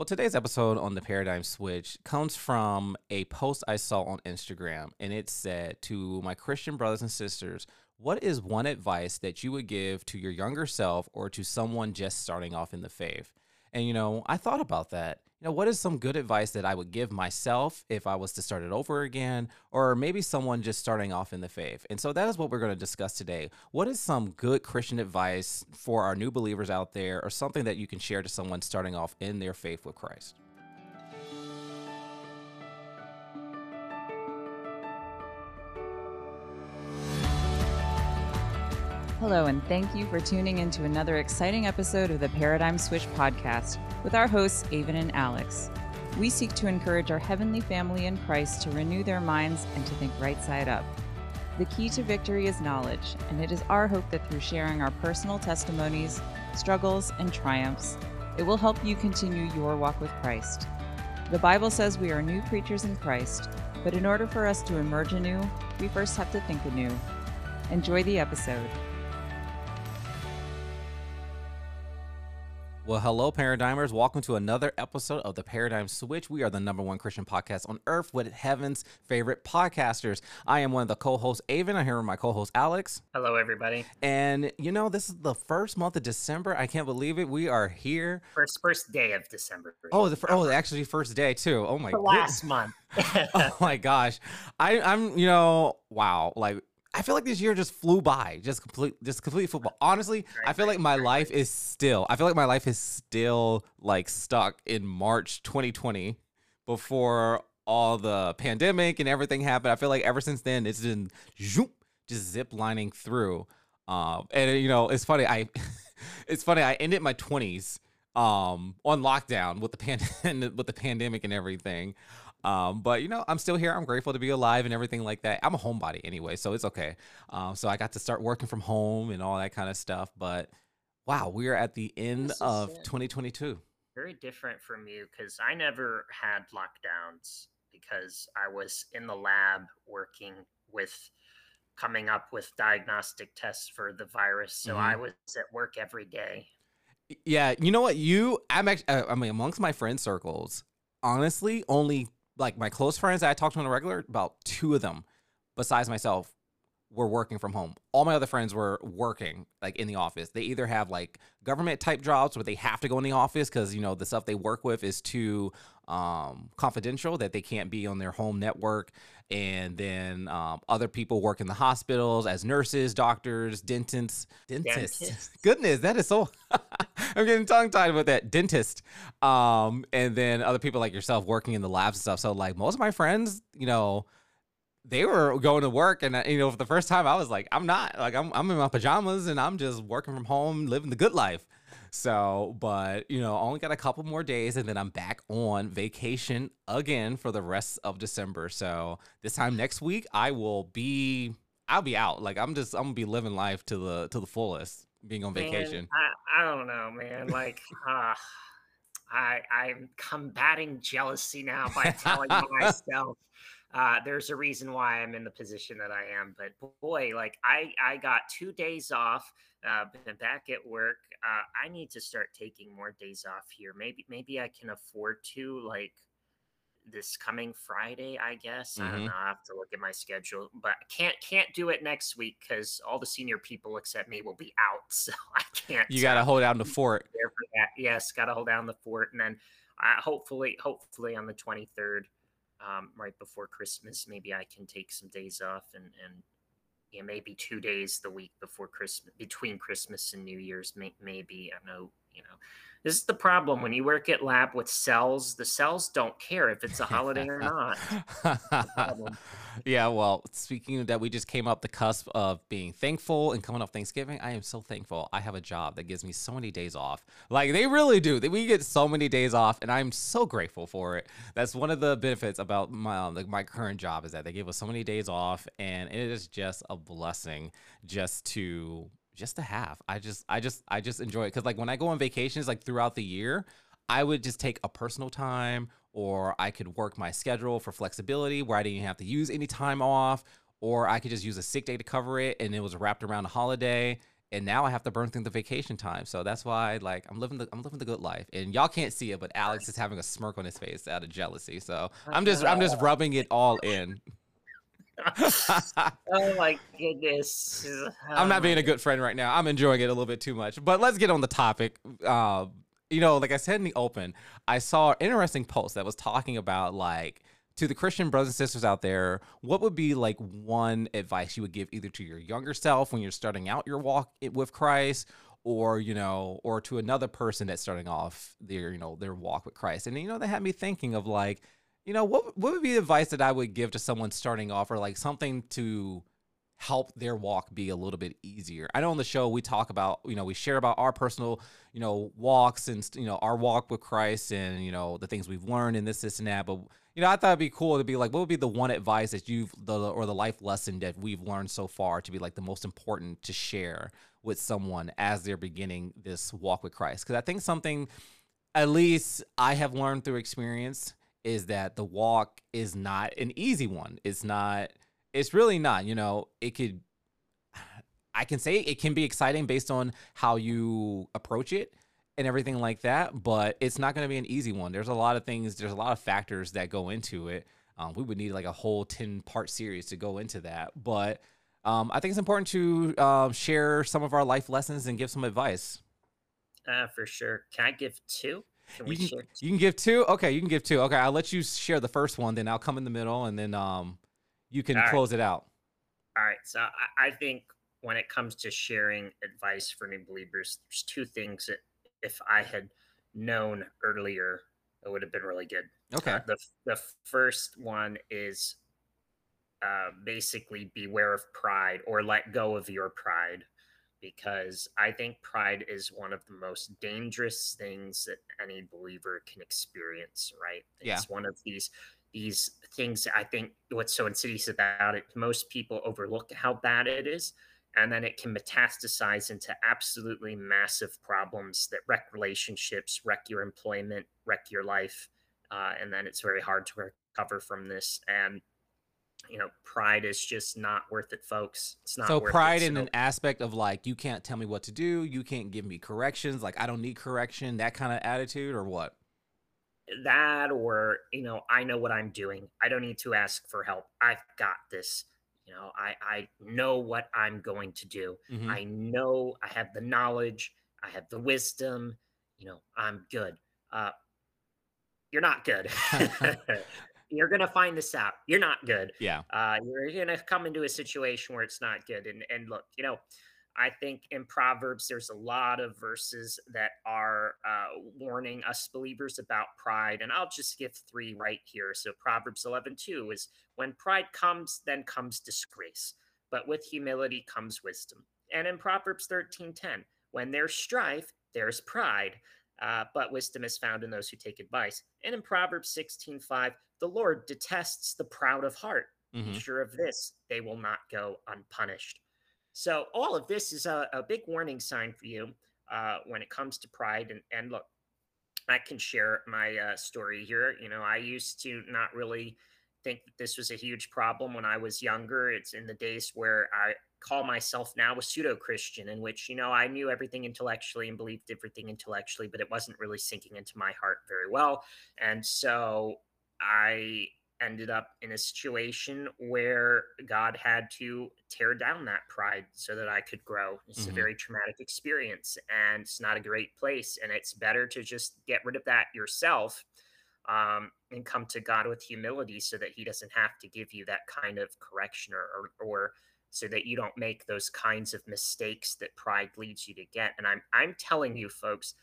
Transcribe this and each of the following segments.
Well, today's episode on the paradigm switch comes from a post I saw on Instagram, and it said to my Christian brothers and sisters, What is one advice that you would give to your younger self or to someone just starting off in the faith? And, you know, I thought about that. You know, what is some good advice that I would give myself if I was to start it over again, or maybe someone just starting off in the faith? And so that is what we're going to discuss today. What is some good Christian advice for our new believers out there, or something that you can share to someone starting off in their faith with Christ? Hello, and thank you for tuning in to another exciting episode of the Paradigm Switch podcast with our hosts, Avan and Alex. We seek to encourage our heavenly family in Christ to renew their minds and to think right side up. The key to victory is knowledge, and it is our hope that through sharing our personal testimonies, struggles, and triumphs, it will help you continue your walk with Christ. The Bible says we are new creatures in Christ, but in order for us to emerge anew, we first have to think anew. Enjoy the episode. Well, hello, Paradigmers. Welcome to another episode of the Paradigm Switch. We are the number one Christian podcast on earth with heaven's favorite podcasters. I am one of the co hosts, Avan. I'm here with my co host, Alex. Hello, everybody. And, you know, this is the first month of December. I can't believe it. We are here. First first day of December. Oh, the oh, actually, first day, too. Oh, my god. Last month. oh, my gosh. I, I'm, you know, wow. Like, I feel like this year just flew by, just complete, just complete football. Honestly, I feel like my life is still. I feel like my life is still like stuck in March 2020, before all the pandemic and everything happened. I feel like ever since then, it's been just zip lining through. Um, and you know, it's funny. I, it's funny. I ended my 20s um on lockdown with the pan with the pandemic and everything um, but you know, I'm still here. I'm grateful to be alive and everything like that. I'm a homebody anyway, so it's okay. Um, so I got to start working from home and all that kind of stuff. But wow, we are at the end of 2022. Very different from you because I never had lockdowns because I was in the lab working with coming up with diagnostic tests for the virus. So mm-hmm. I was at work every day. Yeah, you know what? You, I'm actually, uh, I mean, amongst my friend circles, honestly, only like my close friends that I talk to on a regular, about two of them, besides myself, were working from home. All my other friends were working like in the office. They either have like government type jobs where they have to go in the office because you know the stuff they work with is too um, confidential that they can't be on their home network. And then um, other people work in the hospitals as nurses, doctors, dentists, dentists. Dentist. Goodness, that is so. I'm getting tongue tied with that dentist. Um, and then other people like yourself working in the labs and stuff. So like most of my friends, you know they were going to work and uh, you know for the first time i was like i'm not like i'm, I'm in my pajamas and i'm just working from home living the good life so but you know only got a couple more days and then i'm back on vacation again for the rest of december so this time next week i will be i'll be out like i'm just i'm gonna be living life to the to the fullest being on vacation man, I, I don't know man like uh I, I'm combating jealousy now by telling myself uh, there's a reason why I'm in the position that I am. But boy, like I, I got two days off, uh, been back at work. Uh, I need to start taking more days off here. Maybe, maybe I can afford to like this coming Friday, I guess. Mm-hmm. I don't mm-hmm. know. I have to look at my schedule, but can't can't do it next week because all the senior people except me will be out, so I can't. You got to hold down the fort. Yes, got to hold down the fort, and then uh, hopefully, hopefully on the twenty third um, right before Christmas. Maybe I can take some days off and and yeah, maybe two days the week before Christmas, between Christmas and New Year's. May, maybe I know you know this is the problem when you work at lab with cells. The cells don't care if it's a holiday or not. yeah, well, speaking of that, we just came up the cusp of being thankful and coming up Thanksgiving. I am so thankful. I have a job that gives me so many days off. Like they really do. We get so many days off, and I'm so grateful for it. That's one of the benefits about my um, like my current job is that they give us so many days off, and it is just a blessing just to just to have. I just I just I just enjoy it because like when I go on vacations like throughout the year, I would just take a personal time or I could work my schedule for flexibility where I didn't even have to use any time off or I could just use a sick day to cover it and it was wrapped around a holiday and now I have to burn through the vacation time. So that's why like I'm living the I'm living the good life. And y'all can't see it, but Alex is having a smirk on his face out of jealousy. So I'm just I'm just rubbing it all in. oh my goodness. I'm not being a good friend right now. I'm enjoying it a little bit too much. But let's get on the topic. Uh, you know, like I said in the open, I saw an interesting post that was talking about like to the Christian brothers and sisters out there, what would be like one advice you would give either to your younger self when you're starting out your walk with Christ or, you know, or to another person that's starting off their, you know, their walk with Christ. And you know, that had me thinking of like, you know, what what would be advice that I would give to someone starting off or like something to help their walk be a little bit easier. I know on the show we talk about, you know, we share about our personal, you know, walks and you know, our walk with Christ and, you know, the things we've learned and this, this and that. But you know, I thought it'd be cool to be like, what would be the one advice that you've the or the life lesson that we've learned so far to be like the most important to share with someone as they're beginning this walk with Christ? Because I think something at least I have learned through experience is that the walk is not an easy one. It's not it's really not. You know, it could. I can say it can be exciting based on how you approach it and everything like that, but it's not going to be an easy one. There's a lot of things. There's a lot of factors that go into it. Um, we would need like a whole ten part series to go into that, but um, I think it's important to uh, share some of our life lessons and give some advice. Uh, for sure. Can I give two? Can you, can, you can give two. Okay, you can give two. Okay, I'll let you share the first one, then I'll come in the middle, and then um, you can All close right. it out. All right. So I, I think when it comes to sharing advice for new believers, there's two things that if I had known earlier, it would have been really good. Okay. Uh, the the first one is uh, basically beware of pride or let go of your pride because I think pride is one of the most dangerous things that any believer can experience, right? It's one of these these things i think what's so insidious about it most people overlook how bad it is and then it can metastasize into absolutely massive problems that wreck relationships wreck your employment wreck your life uh, and then it's very hard to recover from this and you know pride is just not worth it folks. It's not so pride it, in so. an aspect of like you can't tell me what to do you can't give me corrections like i don't need correction that kind of attitude or what? That or you know i know what i'm doing. I don't need to ask for help. I've got this. You know i i know what i'm going to do. Mm-hmm. i know i have the knowledge. I have the wisdom. You know i'm good. Uh you're not good you're gonna find this out you're not good yeah uh you're gonna come into a situation where it's not good and and look you know I think in Proverbs, there's a lot of verses that are uh, warning us believers about pride. And I'll just give three right here. So Proverbs 11, 2 is when pride comes, then comes disgrace, but with humility comes wisdom. And in Proverbs 13, 10, when there's strife, there's pride, uh, but wisdom is found in those who take advice. And in Proverbs 16, 5, the Lord detests the proud of heart. Mm-hmm. Sure of this, they will not go unpunished. So all of this is a, a big warning sign for you uh, when it comes to pride. And, and look, I can share my uh, story here. You know, I used to not really think that this was a huge problem when I was younger. It's in the days where I call myself now a pseudo Christian, in which, you know, I knew everything intellectually and believed everything intellectually, but it wasn't really sinking into my heart very well. And so I ended up in a situation where God had to tear down that pride so that I could grow. It's mm-hmm. a very traumatic experience and it's not a great place. And it's better to just get rid of that yourself um, and come to God with humility so that He doesn't have to give you that kind of correction or, or, or so that you don't make those kinds of mistakes that pride leads you to get. And I'm I'm telling you, folks,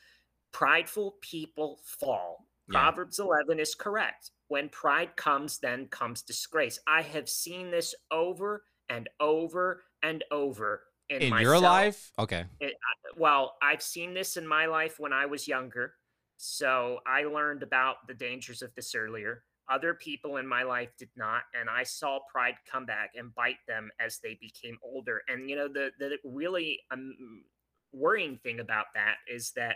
prideful people fall. Yeah. Proverbs 11 is correct when pride comes, then comes disgrace. I have seen this over and over and over in, in your life. Okay. It, well, I've seen this in my life when I was younger. So I learned about the dangers of this earlier. Other people in my life did not, and I saw pride come back and bite them as they became older. And you know, the the really um, worrying thing about that is that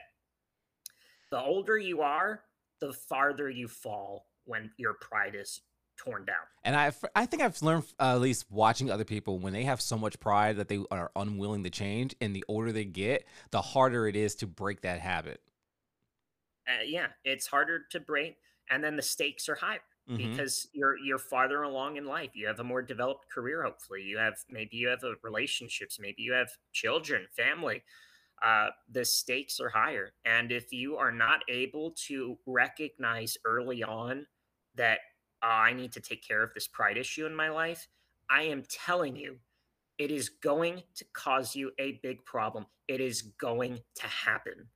the older you are, the farther you fall when your pride is torn down. And I, I think I've learned uh, at least watching other people when they have so much pride that they are unwilling to change, and the older they get, the harder it is to break that habit. Uh, yeah, it's harder to break, and then the stakes are higher mm-hmm. because you're you're farther along in life. You have a more developed career. Hopefully, you have maybe you have a relationships, maybe you have children, family. Uh, the stakes are higher, and if you are not able to recognize early on that uh, I need to take care of this pride issue in my life, I am telling you, it is going to cause you a big problem. It is going to happen.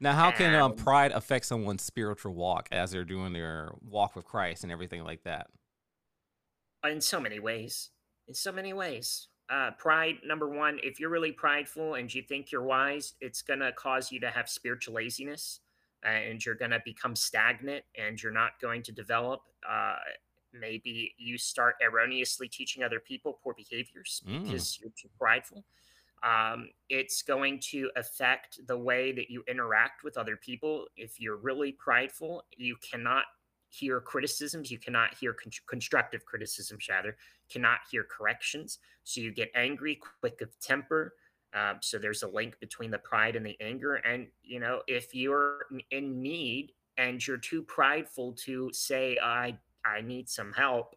Now, how can um, pride affect someone's spiritual walk as they're doing their walk with Christ and everything like that? In so many ways. In so many ways. Uh, pride, number one, if you're really prideful and you think you're wise, it's going to cause you to have spiritual laziness and you're going to become stagnant and you're not going to develop. Uh, maybe you start erroneously teaching other people poor behaviors mm. because you're too prideful. Um, it's going to affect the way that you interact with other people. If you're really prideful, you cannot hear criticisms, you cannot hear con- constructive criticism, rather, cannot hear corrections. So you get angry, quick of temper. Um, so there's a link between the pride and the anger. And, you know, if you're in need and you're too prideful to say, I, I need some help,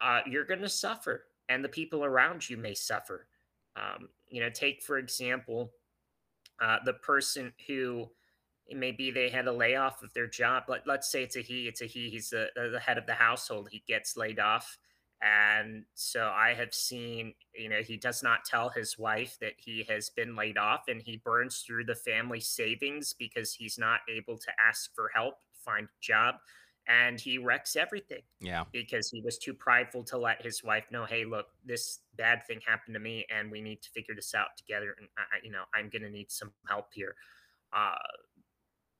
uh, you're going to suffer. And the people around you may suffer. Um, you know, take for example, uh, the person who maybe they had a layoff of their job. Let, let's say it's a he, it's a he, he's the, the head of the household. He gets laid off and so I have seen, you know, he does not tell his wife that he has been laid off and he burns through the family savings because he's not able to ask for help, find a job. And he wrecks everything. Yeah. Because he was too prideful to let his wife know, hey, look, this bad thing happened to me and we need to figure this out together. And, I, you know, I'm going to need some help here. Uh,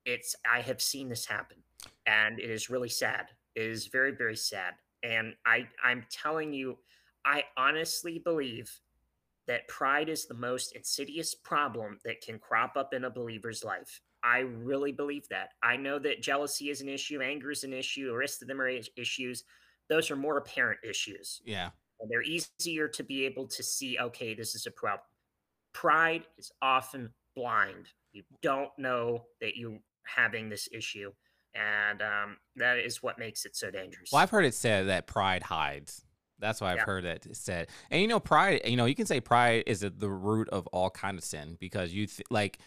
it's, I have seen this happen and it is really sad. It is very, very sad and I, I'm telling you, I honestly believe that pride is the most insidious problem that can crop up in a believer's life. I really believe that. I know that jealousy is an issue, anger is an issue, the rest of them are issues. Those are more apparent issues. Yeah. And they're easier to be able to see, okay, this is a problem. Pride is often blind. You don't know that you're having this issue and um, that is what makes it so dangerous. Well, I've heard it said that pride hides. That's why I've yeah. heard it said. And you know, pride. You know, you can say pride is at the root of all kind of sin because you th- like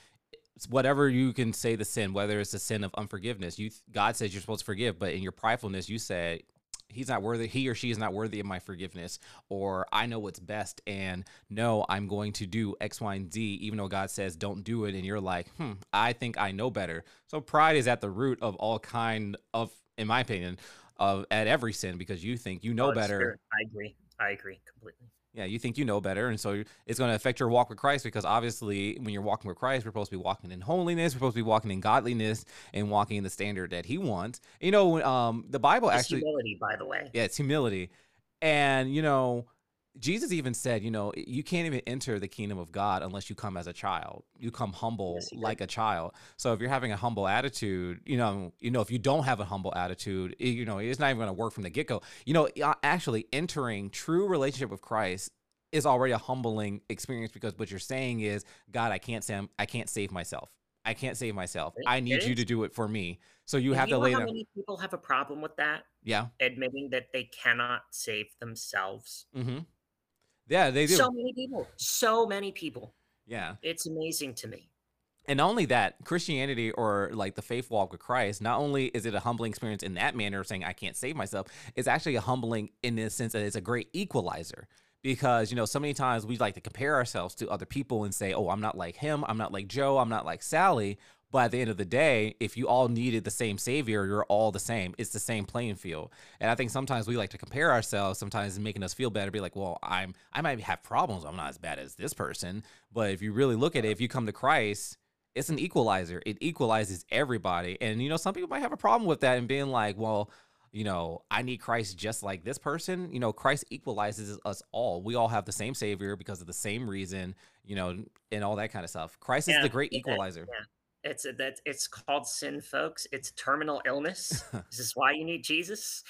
whatever you can say the sin, whether it's the sin of unforgiveness. You God says you're supposed to forgive, but in your pridefulness, you say he's not worthy he or she is not worthy of my forgiveness or i know what's best and no i'm going to do x y and z even though god says don't do it and you're like hmm i think i know better. So pride is at the root of all kind of in my opinion of at every sin because you think you know oh, better. i agree. I agree completely yeah, you think you know better, and so it's going to affect your walk with Christ because obviously, when you're walking with Christ, we're supposed to be walking in holiness, we're supposed to be walking in godliness, and walking in the standard that He wants. You know, um, the Bible it's actually humility, by the way. Yeah, it's humility, and you know, Jesus even said, you know, you can't even enter the kingdom of God unless you come as a child. You come humble yes, like a child. So if you're having a humble attitude, you know, you know, if you don't have a humble attitude, you know, it's not even going to work from the get go. You know, actually entering true relationship with Christ is already a humbling experience because what you're saying is, God, I can't say I can't save myself. I can't save myself. It, I need you to do it for me. So you and have you to lay. How many people have a problem with that? Yeah, admitting that they cannot save themselves. Mm-hmm. Yeah, they do. So many people. So many people. Yeah. It's amazing to me. And not only that, Christianity or like the faith walk with Christ, not only is it a humbling experience in that manner of saying I can't save myself, it's actually a humbling in the sense that it's a great equalizer. Because, you know, so many times we like to compare ourselves to other people and say, oh, I'm not like him, I'm not like Joe, I'm not like Sally. But at the end of the day, if you all needed the same savior, you're all the same. It's the same playing field. And I think sometimes we like to compare ourselves, sometimes making us feel better, be like, well, I'm I might have problems. I'm not as bad as this person. But if you really look at it, if you come to Christ, it's an equalizer. It equalizes everybody. And you know, some people might have a problem with that and being like, well, you know, I need Christ just like this person. You know, Christ equalizes us all. We all have the same Savior because of the same reason, you know, and all that kind of stuff. Christ yeah, is the great equalizer. Yeah. It's a, that it's called sin, folks. It's terminal illness. this is why you need Jesus.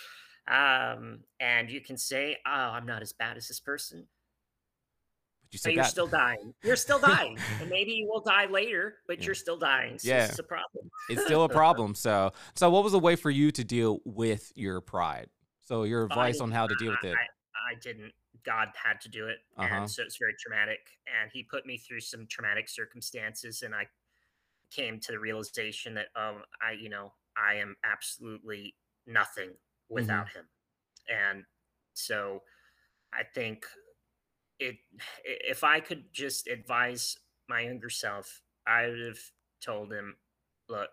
Um, and you can say, "Oh, I'm not as bad as this person," But you still you're still dying. You're still dying, and maybe you will die later, but Yeah. you're still dying. So Yeah. it's a problem. it's still a problem. So, so what was a way for you to deal with your pride? So, your advice on how to deal with it. I, I didn't. God had to do it, Uh-huh. and so it's very traumatic. And He put me through some traumatic circumstances, and I came to the realization that, um, I, you know, I am absolutely nothing without Mm-hmm. Him. And so, I think it. If I could just advise my younger self, I would have told him, "Look,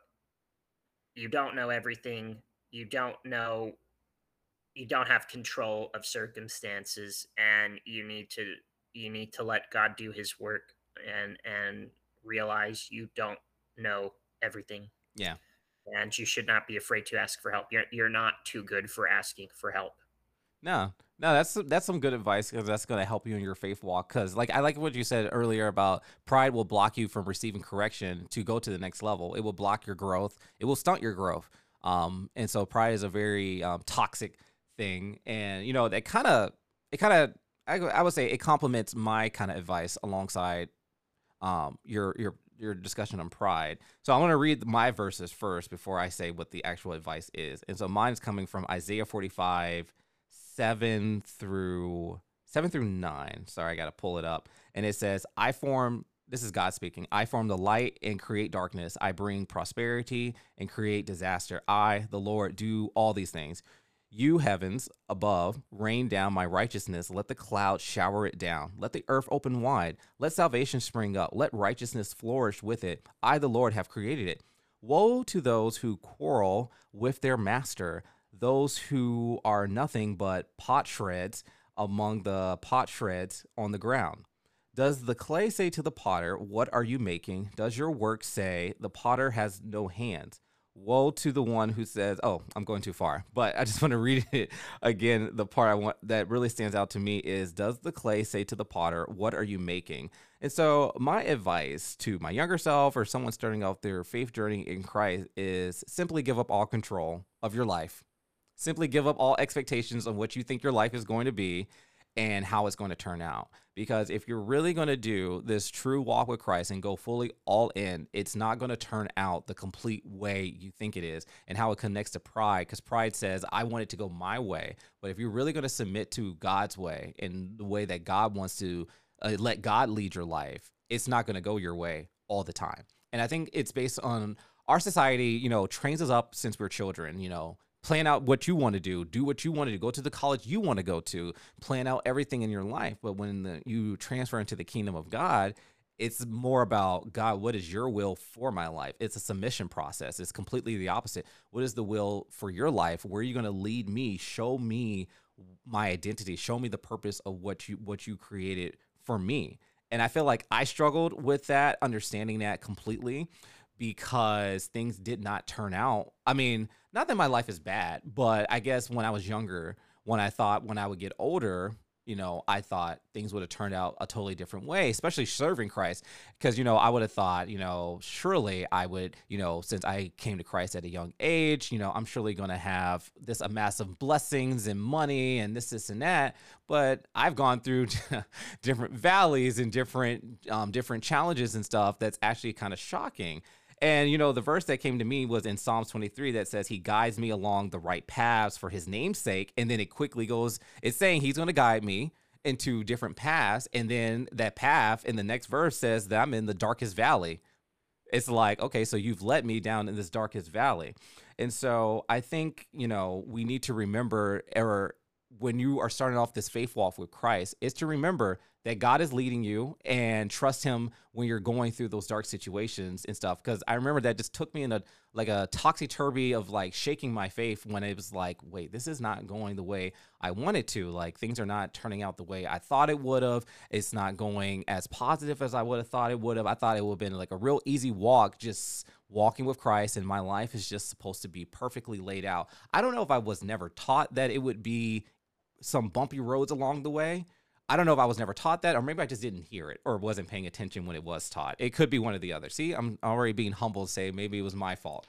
you don't know everything. You don't know you don't have control of circumstances and you need to you need to let God do his work and and realize you don't know everything Yeah. and you should not be afraid to ask for help. You're you're not too good for asking for help. No, no, that's that's some good advice because that's going to help you in your faith walk. Because, like, I like what you said earlier about pride will block you from receiving correction to go to the next level. It will block your growth. It will stunt your growth. Um, and so pride is a very um, toxic thing, and you know that kind of it kind of I, I would say it complements my kind of advice alongside um your your your discussion on pride. So I want to read my verses first before I say what the actual advice is. And so mine's coming from Isaiah 45 7 through 7 through 9. Sorry, I got to pull it up. And it says, "I form this is God speaking. I form the light and create darkness. I bring prosperity and create disaster. I, the Lord, do all these things. You heavens above, rain down my righteousness. Let the clouds shower it down. Let the earth open wide. Let salvation spring up. Let righteousness flourish with it. I, the Lord, have created it. Woe to those who quarrel with their master, those who are nothing but pot shreds among the pot shreds on the ground. Does the clay say to the potter, What are you making? Does your work say, The potter has no hands? Woe to the one who says, "Oh, I'm going too far." But I just want to read it again. The part I want that really stands out to me is, "Does the clay say to the potter, "What are you making?" And so, my advice to my younger self or someone starting off their faith journey in Christ is simply give up all control of your life. Simply give up all expectations of what you think your life is going to be and how it's going to turn out. Because if you're really going to do this true walk with Christ and go fully all in, it's not going to turn out the complete way you think it is and how it connects to pride. Because pride says, I want it to go my way. But if you're really going to submit to God's way and the way that God wants to uh, let God lead your life, it's not going to go your way all the time. And I think it's based on our society, you know, trains us up since we're children, you know, plan out what you want to do, do what you want to do, go to the college you want to go to, plan out everything in your life. But when the, you transfer into the kingdom of God, it's more about God, what is your will for my life? It's a submission process. It's completely the opposite. What is the will for your life? Where are you going to lead me? Show me my identity. Show me the purpose of what you what you created for me. And I feel like I struggled with that, understanding that completely because things did not turn out. I mean, not that my life is bad, but I guess when I was younger, when I thought when I would get older, you know, I thought things would have turned out a totally different way, especially serving Christ. Because, you know, I would have thought, you know, surely I would, you know, since I came to Christ at a young age, you know, I'm surely going to have this amass of blessings and money and this, this, and that. But I've gone through different valleys and different, um, different challenges and stuff that's actually kind of shocking. And you know, the verse that came to me was in Psalms 23 that says, He guides me along the right paths for his name's sake. And then it quickly goes, it's saying he's going to guide me into different paths. And then that path in the next verse says that I'm in the darkest valley. It's like, okay, so you've led me down in this darkest valley. And so I think, you know, we need to remember, or when you are starting off this faith walk with Christ, is to remember that God is leading you and trust Him when you're going through those dark situations and stuff. Because I remember that just took me in a like a toxic turby of like shaking my faith when it was like, wait, this is not going the way I wanted to. Like things are not turning out the way I thought it would have. It's not going as positive as I would have thought it would have. I thought it would have been like a real easy walk, just walking with Christ, and my life is just supposed to be perfectly laid out. I don't know if I was never taught that it would be some bumpy roads along the way. I don't know if I was never taught that, or maybe I just didn't hear it or wasn't paying attention when it was taught. It could be one or the other. See, I'm already being humble to say maybe it was my fault.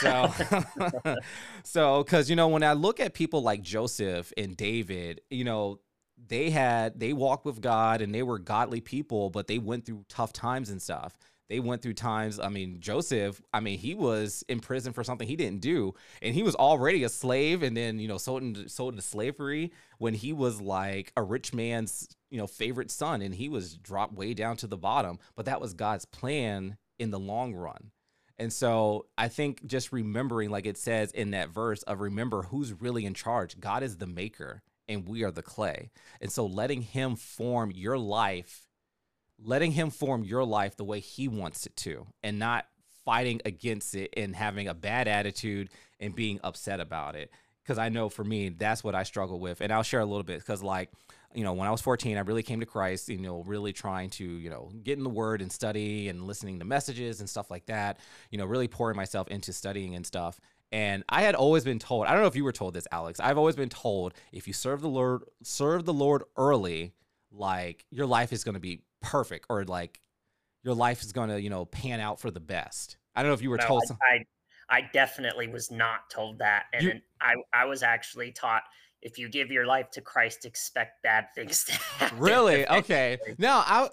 So, so because you know when I look at people like Joseph and David, you know they had they walked with God and they were godly people, but they went through tough times and stuff they went through times. I mean, Joseph, I mean, he was in prison for something he didn't do, and he was already a slave, and then you know sold into sold into slavery when he was like a rich man's you know favorite son, and he was dropped way down to the bottom. But that was God's plan in the long run. And so I think just remembering, like it says in that verse, of remember who's really in charge. God is the maker, and we are the clay. And so letting Him form your life letting him form your life the way he wants it to and not fighting against it and having a bad attitude and being upset about it because i know for me that's what i struggle with and i'll share a little bit because like you know when i was 14 i really came to christ you know really trying to you know get in the word and study and listening to messages and stuff like that you know really pouring myself into studying and stuff and I had always been told, I don't know if you were told this, Alex. I've always been told if you serve the Lord, serve the Lord early, like your life is going to be perfect or like your life is going to, you know, pan out for the best. I don't know if you were no, told I, something. I, I definitely was not told that. And you, I, I was actually taught if you give your life to Christ, expect bad things to happen. Really? Okay. No, I,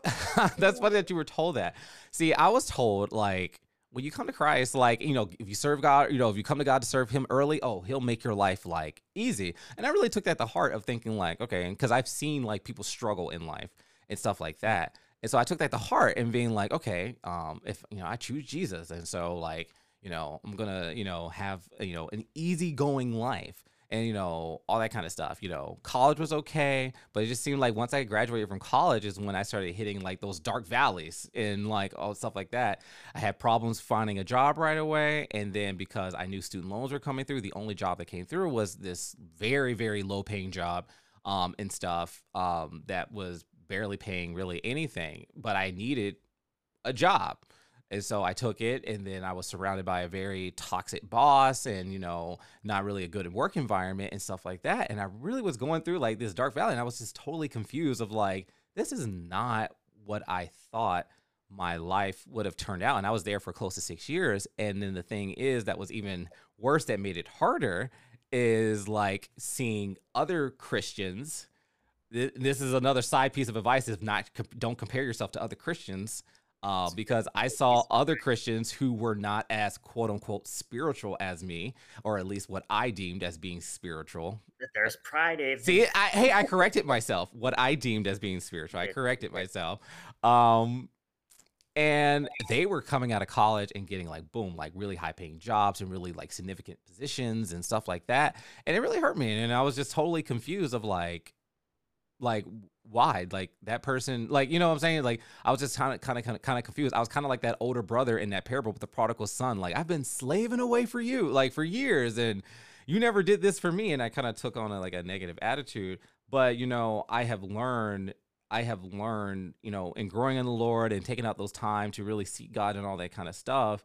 that's funny that you were told that. See, I was told like, when you come to Christ, like, you know, if you serve God, you know, if you come to God to serve Him early, oh, He'll make your life like easy. And I really took that to heart of thinking, like, okay, because I've seen like people struggle in life and stuff like that. And so I took that to heart and being like, okay, um, if you know, I choose Jesus, and so like, you know, I'm gonna, you know, have you know an easygoing life and you know all that kind of stuff you know college was okay but it just seemed like once i graduated from college is when i started hitting like those dark valleys and like all stuff like that i had problems finding a job right away and then because i knew student loans were coming through the only job that came through was this very very low paying job um, and stuff um, that was barely paying really anything, but I needed a job. And so I took it, and then I was surrounded by a very toxic boss and, you know, not really a good work environment and stuff like that. And I really was going through like this dark valley, and I was just totally confused of like, this is not what I thought my life would have turned out. And I was there for close to six years. And then the thing is, that was even worse, that made it harder, is like seeing other Christians this is another side piece of advice is not don't compare yourself to other christians uh, because i saw other christians who were not as quote unquote spiritual as me or at least what i deemed as being spiritual. There's pride see I, hey i corrected myself what i deemed as being spiritual i corrected myself. Um, and they were coming out of college and getting like boom like really high paying jobs and really like significant positions and stuff like that. And it really hurt me and i was just totally confused of like like why? Like that person like you know what i'm saying? Like i was just kind of kind of kind of confused. I was kind of like that older brother in that parable with the prodigal son. Like i've been slaving away for you like for years and you never did this for me. And i kind of took on a, like a negative attitude. But you know i have learned i have learned you know in growing in the lord and taking out those time to really seek god and all that kind of stuff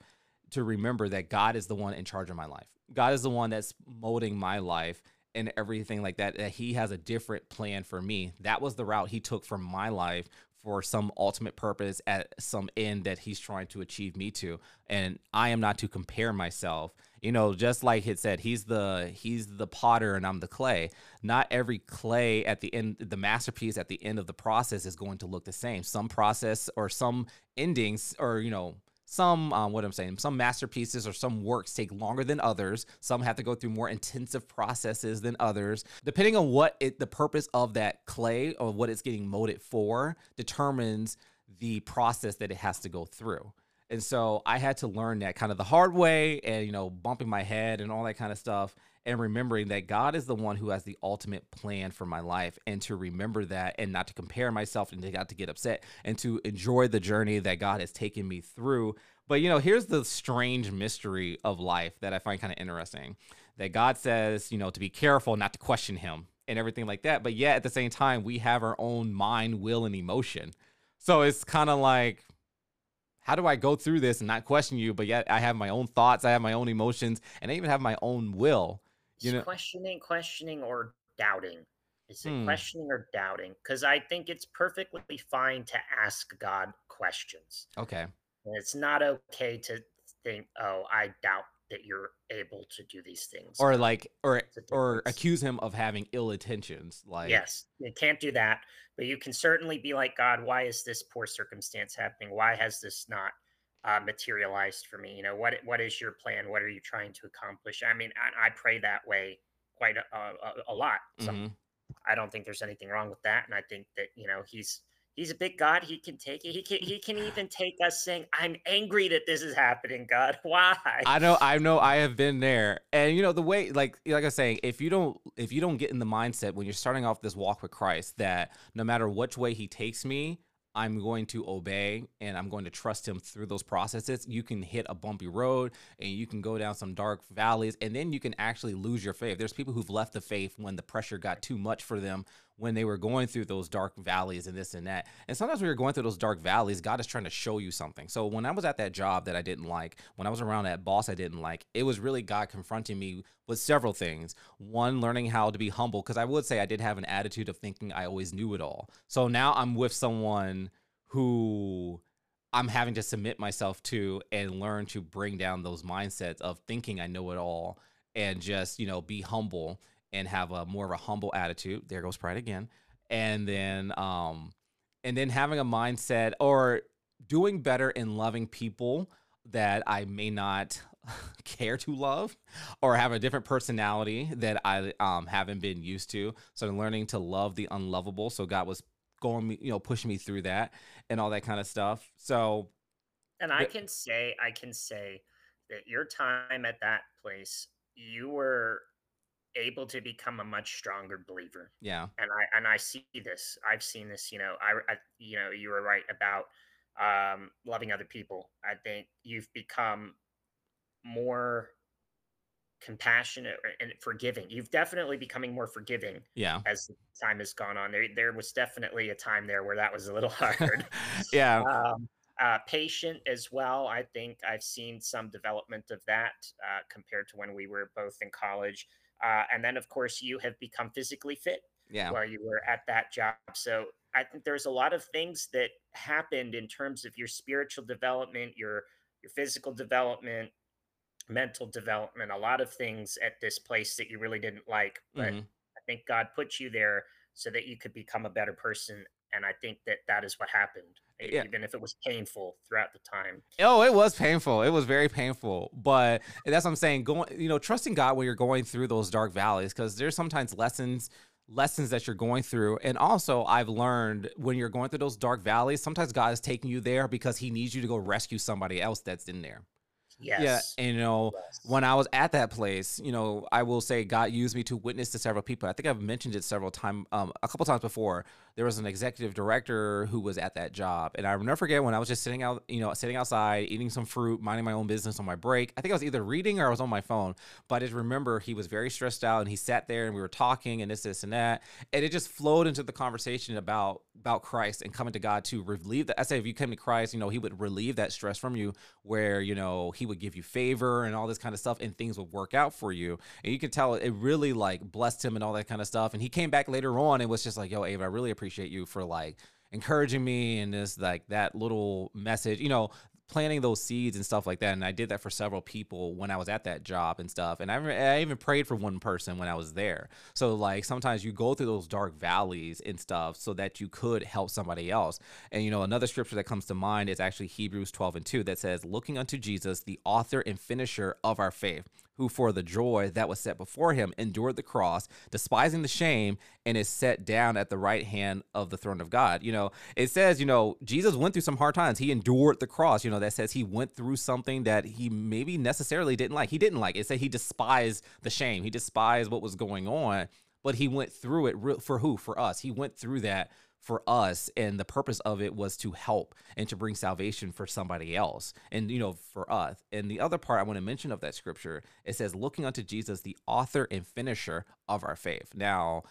to remember that god is the one in charge of my life. God is the one that's molding my life and everything like that that he has a different plan for me. That was the route he took for my life for some ultimate purpose at some end that he's trying to achieve me to. And i am not to compare myself. You know just like it said he's the he's the potter and i'm the clay. Not every clay at the end the masterpiece at the end of the process is going to look the same. Some process or some endings or you know some um, what i'm saying some masterpieces or some works take longer than others. Some have to go through more intensive processes than others. Depending on what it, the purpose of that clay or what it's getting molded for determines the process that it has to go through. And so i had to learn that kind of the hard way and you know bumping my head and all that kind of stuff and remembering that God is the one who has the ultimate plan for my life and to remember that and not to compare myself and to not to get upset and to enjoy the journey that God has taken me through. But you know, here's the strange mystery of life that I find kind of interesting. That God says, you know, to be careful not to question him and everything like that, but yet at the same time we have our own mind, will and emotion. So it's kind of like how do I go through this and not question you, but yet I have my own thoughts, I have my own emotions, and I even have my own will you know questioning questioning or doubting Is it Hmm. questioning or doubting? Because I think it's perfectly fine to ask God questions. Okay. And it's not okay to think, oh, I doubt that you're able to do these things. Or like or or accuse him of having ill intentions. Like yes, you can't do that. But you can certainly be like, God, why is this poor circumstance happening? Why has this not uh, materialized for me? You know, what what is your plan? What are you trying to accomplish? I mean, I, I pray that way quite a, a, a lot. So mhm. I don't think there's anything wrong with that. And I think that, you know, he's he's a big God. He can take it. He can he can even take us saying, I'm angry that this is happening, God. Why? I know, I know, I have been there, and you know the way, like, like I was saying, if you don't, if you don't get in the mindset when you're starting off this walk with Christ, that no matter which way He takes me, I'm going to obey and I'm going to trust Him through those processes. You can hit a bumpy road and you can go down some dark valleys, and then you can actually lose your faith. There's people who've left the faith when the pressure got too much for them when they were going through those dark valleys and this and that. And sometimes when you're going through those dark valleys, God is trying to show you something. So when I was at that job that I didn't like, when I was around that boss I didn't like, it was really God confronting me with several things. One, learning how to be humble, because I would say I did have an attitude of thinking I always knew it all. So now I'm with someone who I'm having to submit myself to and learn to bring down those mindsets of thinking I know it all and just, you know, be humble and have a more of a humble attitude. There goes pride again. And then um and then having a mindset or doing better in loving people that I may not care to love or have a different personality that I um haven't been used to. So learning to love the unlovable. So God was going you know, pushing me through that and all that kind of stuff. So and I can say, I can say that your time at that place, you were able to become a much stronger believer. yeah. and I and I see this. I've seen this. You know, I, I you know you were right about um, loving other people. I think you've become more compassionate and forgiving. You've definitely becoming more forgiving Yeah. as time has gone on. There there was definitely a time there where that was a little hard. yeah. um, uh, patient as well. I think I've seen some development of that uh, compared to when we were both in college. Uh, and then, of course, you have become physically fit Yeah. while you were at that job. So I think there's a lot of things that happened in terms of your spiritual development, your your physical development, mental development, a lot of things at this place that you really didn't like. But Mhm. I think God put you there so that you could become a better person. And I think that that is what happened, Yeah. even if it was painful throughout the time. Oh, it was painful. It was very painful. But that's what I'm saying. Going, you know, trusting God when you're going through those dark valleys, because there's sometimes lessons, lessons that you're going through. And also, I've learned when you're going through those dark valleys, sometimes God is taking you there because He needs you to go rescue somebody else that's in there. Yes. Yeah, and you know, yes. when I was at that place, you know, I will say God used me to witness to several people. I think I've mentioned it several times, um, a couple times before. There was an executive director who was at that job, and I will never forget when I was just sitting out, you know, sitting outside, eating some fruit, minding my own business on my break. I think I was either reading or I was on my phone, but I just remember he was very stressed out, and he sat there and we were talking and this, this, and that, and it just flowed into the conversation about about Christ and coming to God to relieve that. I say if you came to Christ, you know, He would relieve that stress from you, where you know He would give you favor and all this kind of stuff, and things would work out for you. And you can tell it really like blessed him and all that kind of stuff. And he came back later on and was just like, "Yo, Ava, I really appreciate you for like encouraging me and this like that little message, you know." Planting those seeds and stuff like that and i did that for several people when i was at that job and stuff and I, I even prayed for one person when i was there. So like sometimes you go through those dark valleys and stuff so that you could help somebody else and you know another scripture that comes to mind is actually hebrews 12 and 2 that says looking unto jesus the author and finisher of our faith who for the joy that was set before him endured the cross, despising the shame, and is set down at the right hand of the throne of God. You know, it says, you know, Jesus went through some hard times. He endured the cross. You know, that says he went through something that he maybe necessarily didn't like. He didn't like. It said he despised the shame. He despised what was going on, but he went through it for who? For us. He went through that for us and the purpose of it was to help and to bring salvation for somebody else and you know for us. And the other part i want to mention of that scripture it says looking unto jesus the author and finisher of our faith. Now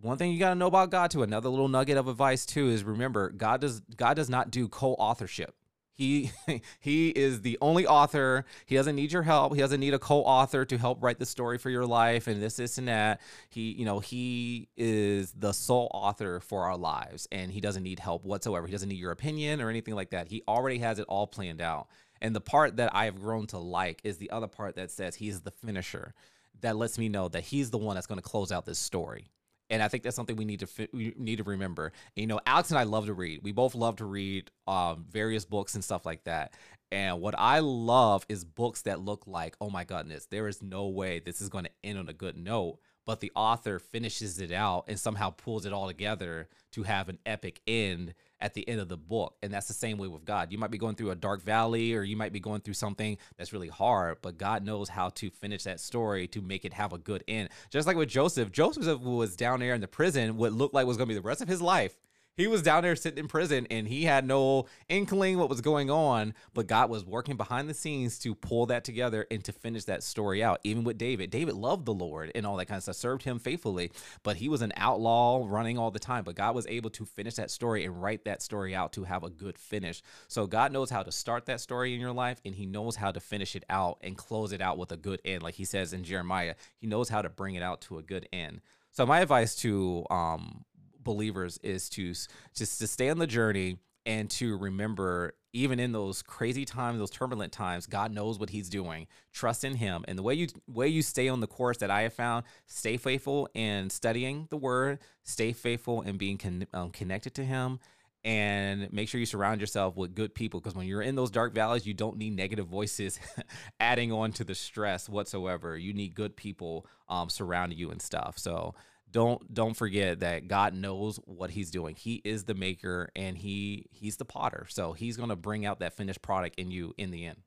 one thing you got to know about god too another little nugget of advice too is remember god does god does not do co-authorship He he is the only author. He doesn't need your help. He doesn't need a co-author to help write the story for your life and this, this, and that. He, you know, he is the sole author for our lives, and he doesn't need help whatsoever. He doesn't need your opinion or anything like that. He already has it all planned out. And the part that I have grown to like is the other part that says he's the finisher. That lets me know that he's the one that's going to close out this story and I think that's something we need to we need to remember. And, you know, Alex and I love to read. We both love to read um, various books and stuff like that. And what I love is books that look like, oh my goodness, there is no way this is going to end on a good note. But the author finishes it out and somehow pulls it all together to have an epic end at the end of the book. And that's the same way with God. You might be going through a dark valley or you might be going through something that's really hard, but God knows how to finish that story to make it have a good end. Just like with Joseph, Joseph was down there in the prison, what looked like was going to be the rest of his life he was down there sitting in prison and he had no inkling what was going on, but God was working behind the scenes to pull that together and to finish that story out. Even with David, David loved the Lord and all that kind of stuff, served him faithfully, but he was an outlaw running all the time. But God was able to finish that story and write that story out to have a good finish. So God knows how to start that story in your life and he knows how to finish it out and close it out with a good end. Like he says in Jeremiah, he knows how to bring it out to a good end. So my advice to um, believers is to just to stay on the journey and to remember even in those crazy times those turbulent times god knows what he's doing. Trust in him. And the way you way you stay on the course that i have found stay faithful in studying the word stay faithful in being con- um, connected to him and make sure you surround yourself with good people. Because when you're in those dark valleys you don't need negative voices adding on to the stress whatsoever. You need good people um, surrounding you and stuff. So don't don't forget that God knows what he's doing. He is the maker and he he's the potter. So he's going to bring out that finished product in you in the end.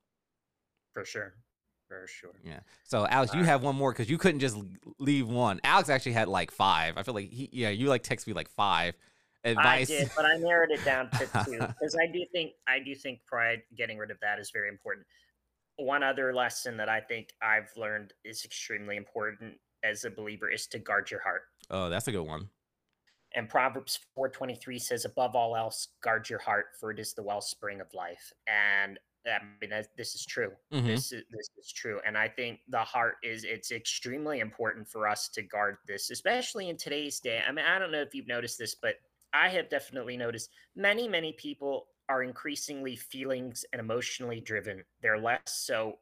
For sure. For sure. Yeah. So Alex, you have one more cuz you couldn't just leave one. Alex actually had like 5. I feel like he yeah, you like text me like 5 advice. I did, but I narrowed it down to 2 cuz I do think I do think pride getting rid of that is very important. One other lesson that I think I've learned is extremely important as a believer is to guard your heart. Oh, that's a good one. And Proverbs 4:23 says, "Above all else, guard your heart, for it is the wellspring of life." And I mean, this is true. Mm-hmm. This is this is true, and I think the heart is it's extremely important for us to guard this, especially in today's day. I mean, I don't know if you've noticed this, but I have definitely noticed many many people are increasingly feelings and emotionally driven. They're less so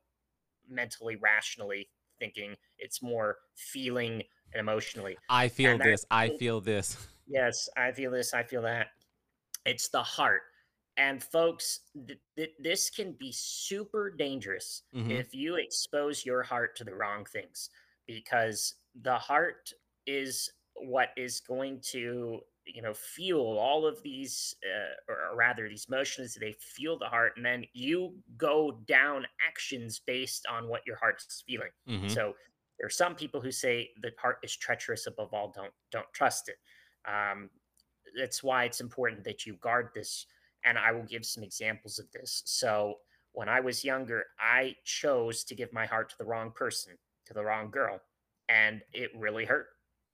mentally rationally thinking. It's more feeling and emotionally. I feel and this. I, I feel this. Yes, I feel this. I feel that. It's the heart. And folks, th- th- this can be super dangerous mm-hmm. if you expose your heart to the wrong things because the heart is what is going to you know feel all of these uh, or rather these motions they feel the heart and then you go down actions based on what your heart's feeling. Mm-hmm. so there are some people who say the heart is treacherous above all don't don't trust it. Um, that's why it's important that you guard this and i will give some examples of this. So when i was younger i chose to give my heart to the wrong person to the wrong girl and it really hurt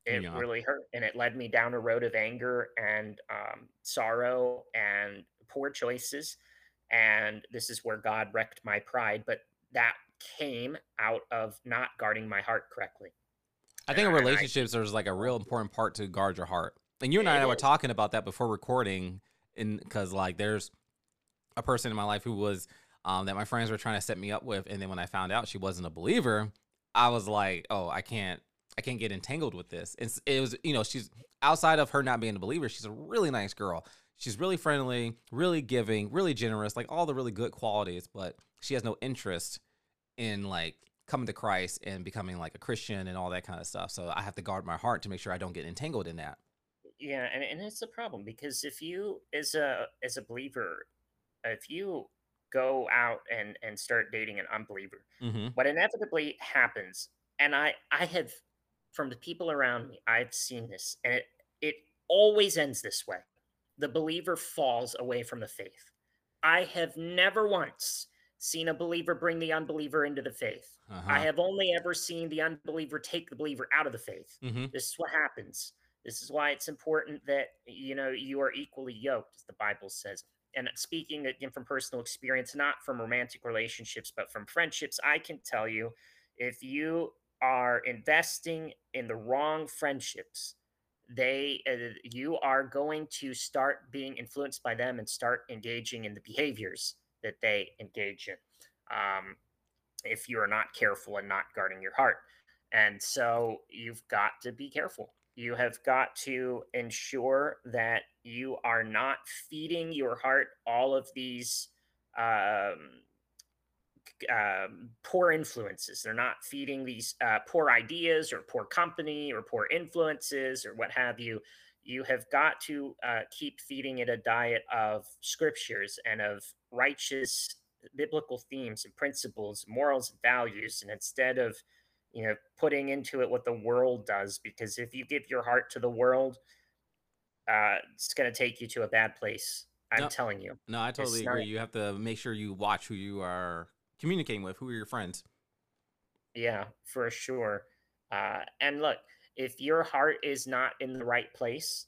it yeah. really hurt, and it led me down a road of anger and um, sorrow and poor choices. And this is where God wrecked my pride, but that came out of not guarding my heart correctly. I think in relationships, I, there's like a real important part to guard your heart. And you and I, were talking about that before recording, and because like there's a person in my life who was um, that my friends were trying to set me up with, and then when I found out she wasn't a believer, I was like, oh, I can't I can't get entangled with this. And it was, you know, she's outside of her not being a believer, she's a really nice girl. She's really friendly, really giving, really generous, like all the really good qualities, but she has no interest in like coming to Christ and becoming like a Christian and all that kind of stuff. So I have to guard my heart to make sure I don't get entangled in that. Yeah, and, and it's a problem because if you as a as a believer, if you go out and and start dating an unbeliever, mm-hmm. what inevitably happens, and I I have from the people around me, I've seen this, and it, it always ends this way. The believer falls away from the faith. I have never once seen a believer bring the unbeliever into the faith. Uh-huh. I have only ever seen the unbeliever take the believer out of the faith. Mm-hmm. This is what happens. This is why it's important that you know you are equally yoked, as the Bible says. and speaking again from personal experience, not from romantic relationships, but from friendships, I can tell you if you are investing in the wrong friendships, they uh, you are going to start being influenced by them and start engaging in the behaviors that they engage in. Um, if you are not careful and not guarding your heart. And so you've got to be careful. You have got to ensure that you are not feeding your heart all of these um, um, poor influences. They're not feeding these uh, poor ideas or poor company or poor influences or what have you. You have got to uh, keep feeding it a diet of scriptures and of righteous biblical themes and principles, morals and values, and instead of you know putting into it what the world does, because if you give your heart to the world, uh, it's going to take you to a bad place. I'm no, telling you. No, I totally agree. Not, you have to make sure you watch who you are communicating with, who are your friends. Yeah, for sure. Uh, and look, if your heart is not in the right place,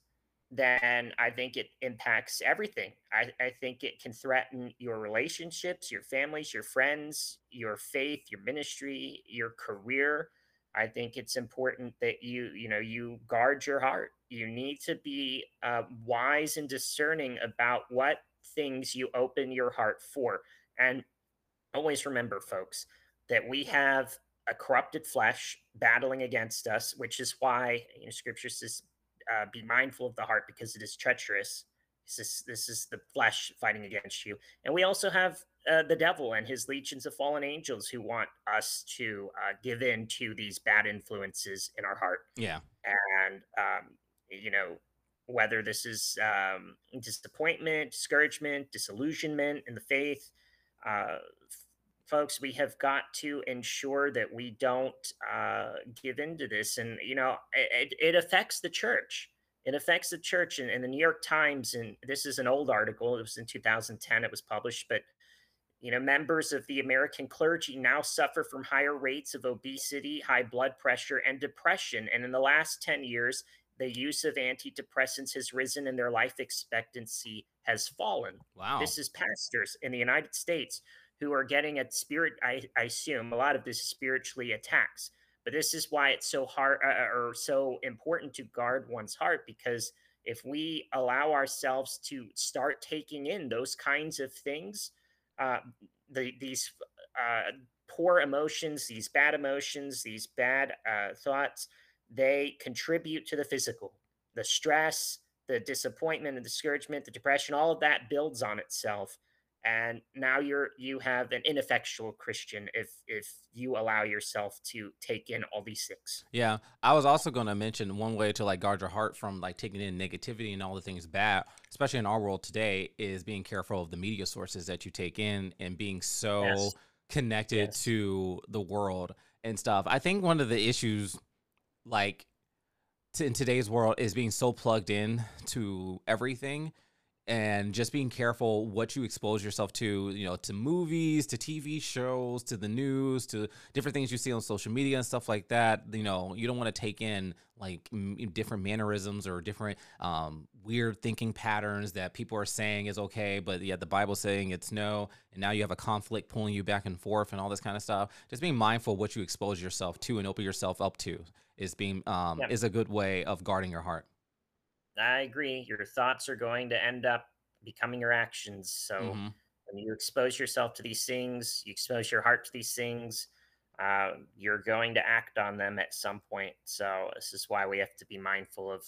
then I think it impacts everything. I, I think it can threaten your relationships, your families, your friends, your faith, your ministry, your career. I think it's important that you, you know, you guard your heart. You need to be uh, wise and discerning about what things you open your heart for. And always remember, folks, that we have a corrupted flesh battling against us, which is why you know, Scripture says uh, be mindful of the heart because it is treacherous. This is, this is the flesh fighting against you. And we also have uh, the devil and his legions of fallen angels who want us to uh, give in to these bad influences in our heart. Yeah. And, um, you know, whether this is um, disappointment, discouragement, disillusionment in the faith, uh, folks, we have got to ensure that we don't uh, give into this. And, you know, it, it affects the church. It affects the church. And, and the New York Times, and this is an old article, it was in 2010, it was published, but you know, members of the American clergy now suffer from higher rates of obesity, high blood pressure, and depression. And in the last 10 years, the use of antidepressants has risen and their life expectancy has fallen. Wow. This is pastors in the United States who are getting at spirit. I, I assume a lot of this spiritually attacks, but this is why it's so hard uh, uh, or so important to guard one's heart because if we allow ourselves to start taking in those kinds of things, uh, the, these uh, poor emotions, these bad emotions, these bad uh, thoughts, they contribute to the physical. The stress, the disappointment, the discouragement, the depression, all of that builds on itself and now you're you have an ineffectual christian if if you allow yourself to take in all these things yeah i was also going to mention one way to like guard your heart from like taking in negativity and all the things bad especially in our world today is being careful of the media sources that you take in and being so yes. connected yes. to the world and stuff i think one of the issues like in today's world is being so plugged in to everything and just being careful what you expose yourself to, you know, to movies, to TV shows, to the news, to different things you see on social media and stuff like that. You know, you don't want to take in like m- different mannerisms or different um, weird thinking patterns that people are saying is okay, but yet the Bible's saying it's no. And now you have a conflict pulling you back and forth and all this kind of stuff. Just being mindful what you expose yourself to and open yourself up to is being um, yeah. is a good way of guarding your heart. I agree. Your thoughts are going to end up becoming your actions. So mm-hmm. when you expose yourself to these things, you expose your heart to these things, uh, you're going to act on them at some point. So this is why we have to be mindful of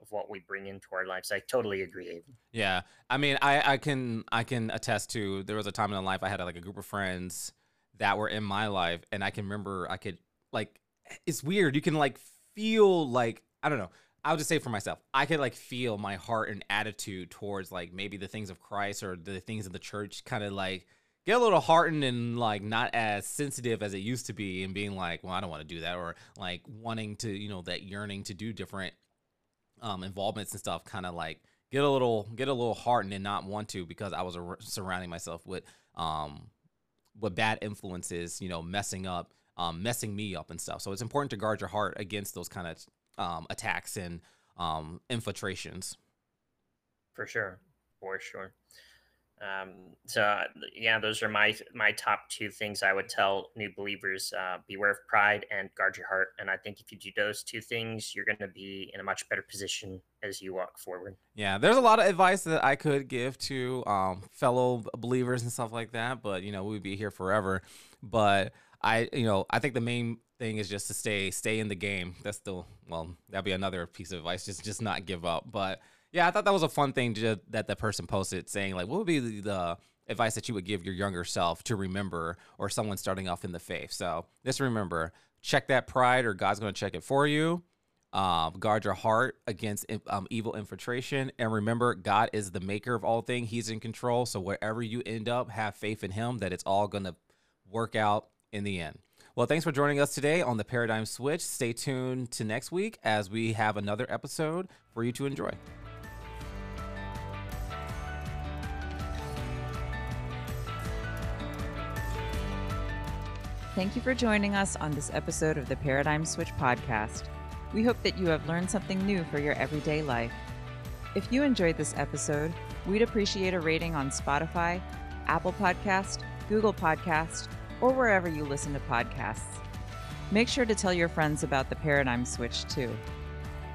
of what we bring into our lives. I totally agree. Yeah, I mean, I I can I can attest to. There was a time in my life I had like a group of friends that were in my life, and I can remember I could like it's weird. You can like feel like I don't know I'll just say for myself, I could like feel my heart and attitude towards like maybe the things of Christ or the things of the church kind of like get a little heartened and like not as sensitive as it used to be and being like, well, I don't want to do that or like wanting to, you know, that yearning to do different um involvements and stuff kind of like get a little get a little heartened and not want to because I was surrounding myself with um with bad influences, you know, messing up um, messing me up and stuff. So it's important to guard your heart against those kind of um, attacks and um, infiltrations. For sure, for sure. Um, so uh, yeah, those are my my top two things I would tell new believers: uh, beware of pride and guard your heart. And I think if you do those two things, you're going to be in a much better position as you walk forward. Yeah, there's a lot of advice that I could give to um, fellow believers and stuff like that, but you know we'd be here forever. But I, you know, I think the main thing is just to stay stay in the game. That's still well, that'd be another piece of advice. Just just not give up. But yeah, I thought that was a fun thing to, that the person posted saying like, what would be the, the advice that you would give your younger self to remember or someone starting off in the faith? So just remember, check that pride or God's going to check it for you. Um, guard your heart against um, evil infiltration. And remember, God is the maker of all things. He's in control. So wherever you end up, have faith in Him that it's all going to work out in the end. Well, thanks for joining us today on the Paradigm Switch. Stay tuned to next week as we have another episode for you to enjoy. Thank you for joining us on this episode of the Paradigm Switch podcast. We hope that you have learned something new for your everyday life. If you enjoyed this episode, we'd appreciate a rating on Spotify, Apple Podcast, Google Podcast, or wherever you listen to podcasts. Make sure to tell your friends about the Paradigm Switch too.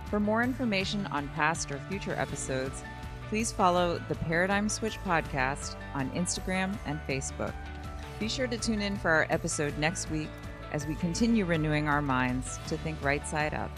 For more information on past or future episodes, please follow the Paradigm Switch podcast on Instagram and Facebook. Be sure to tune in for our episode next week as we continue renewing our minds to think right side up.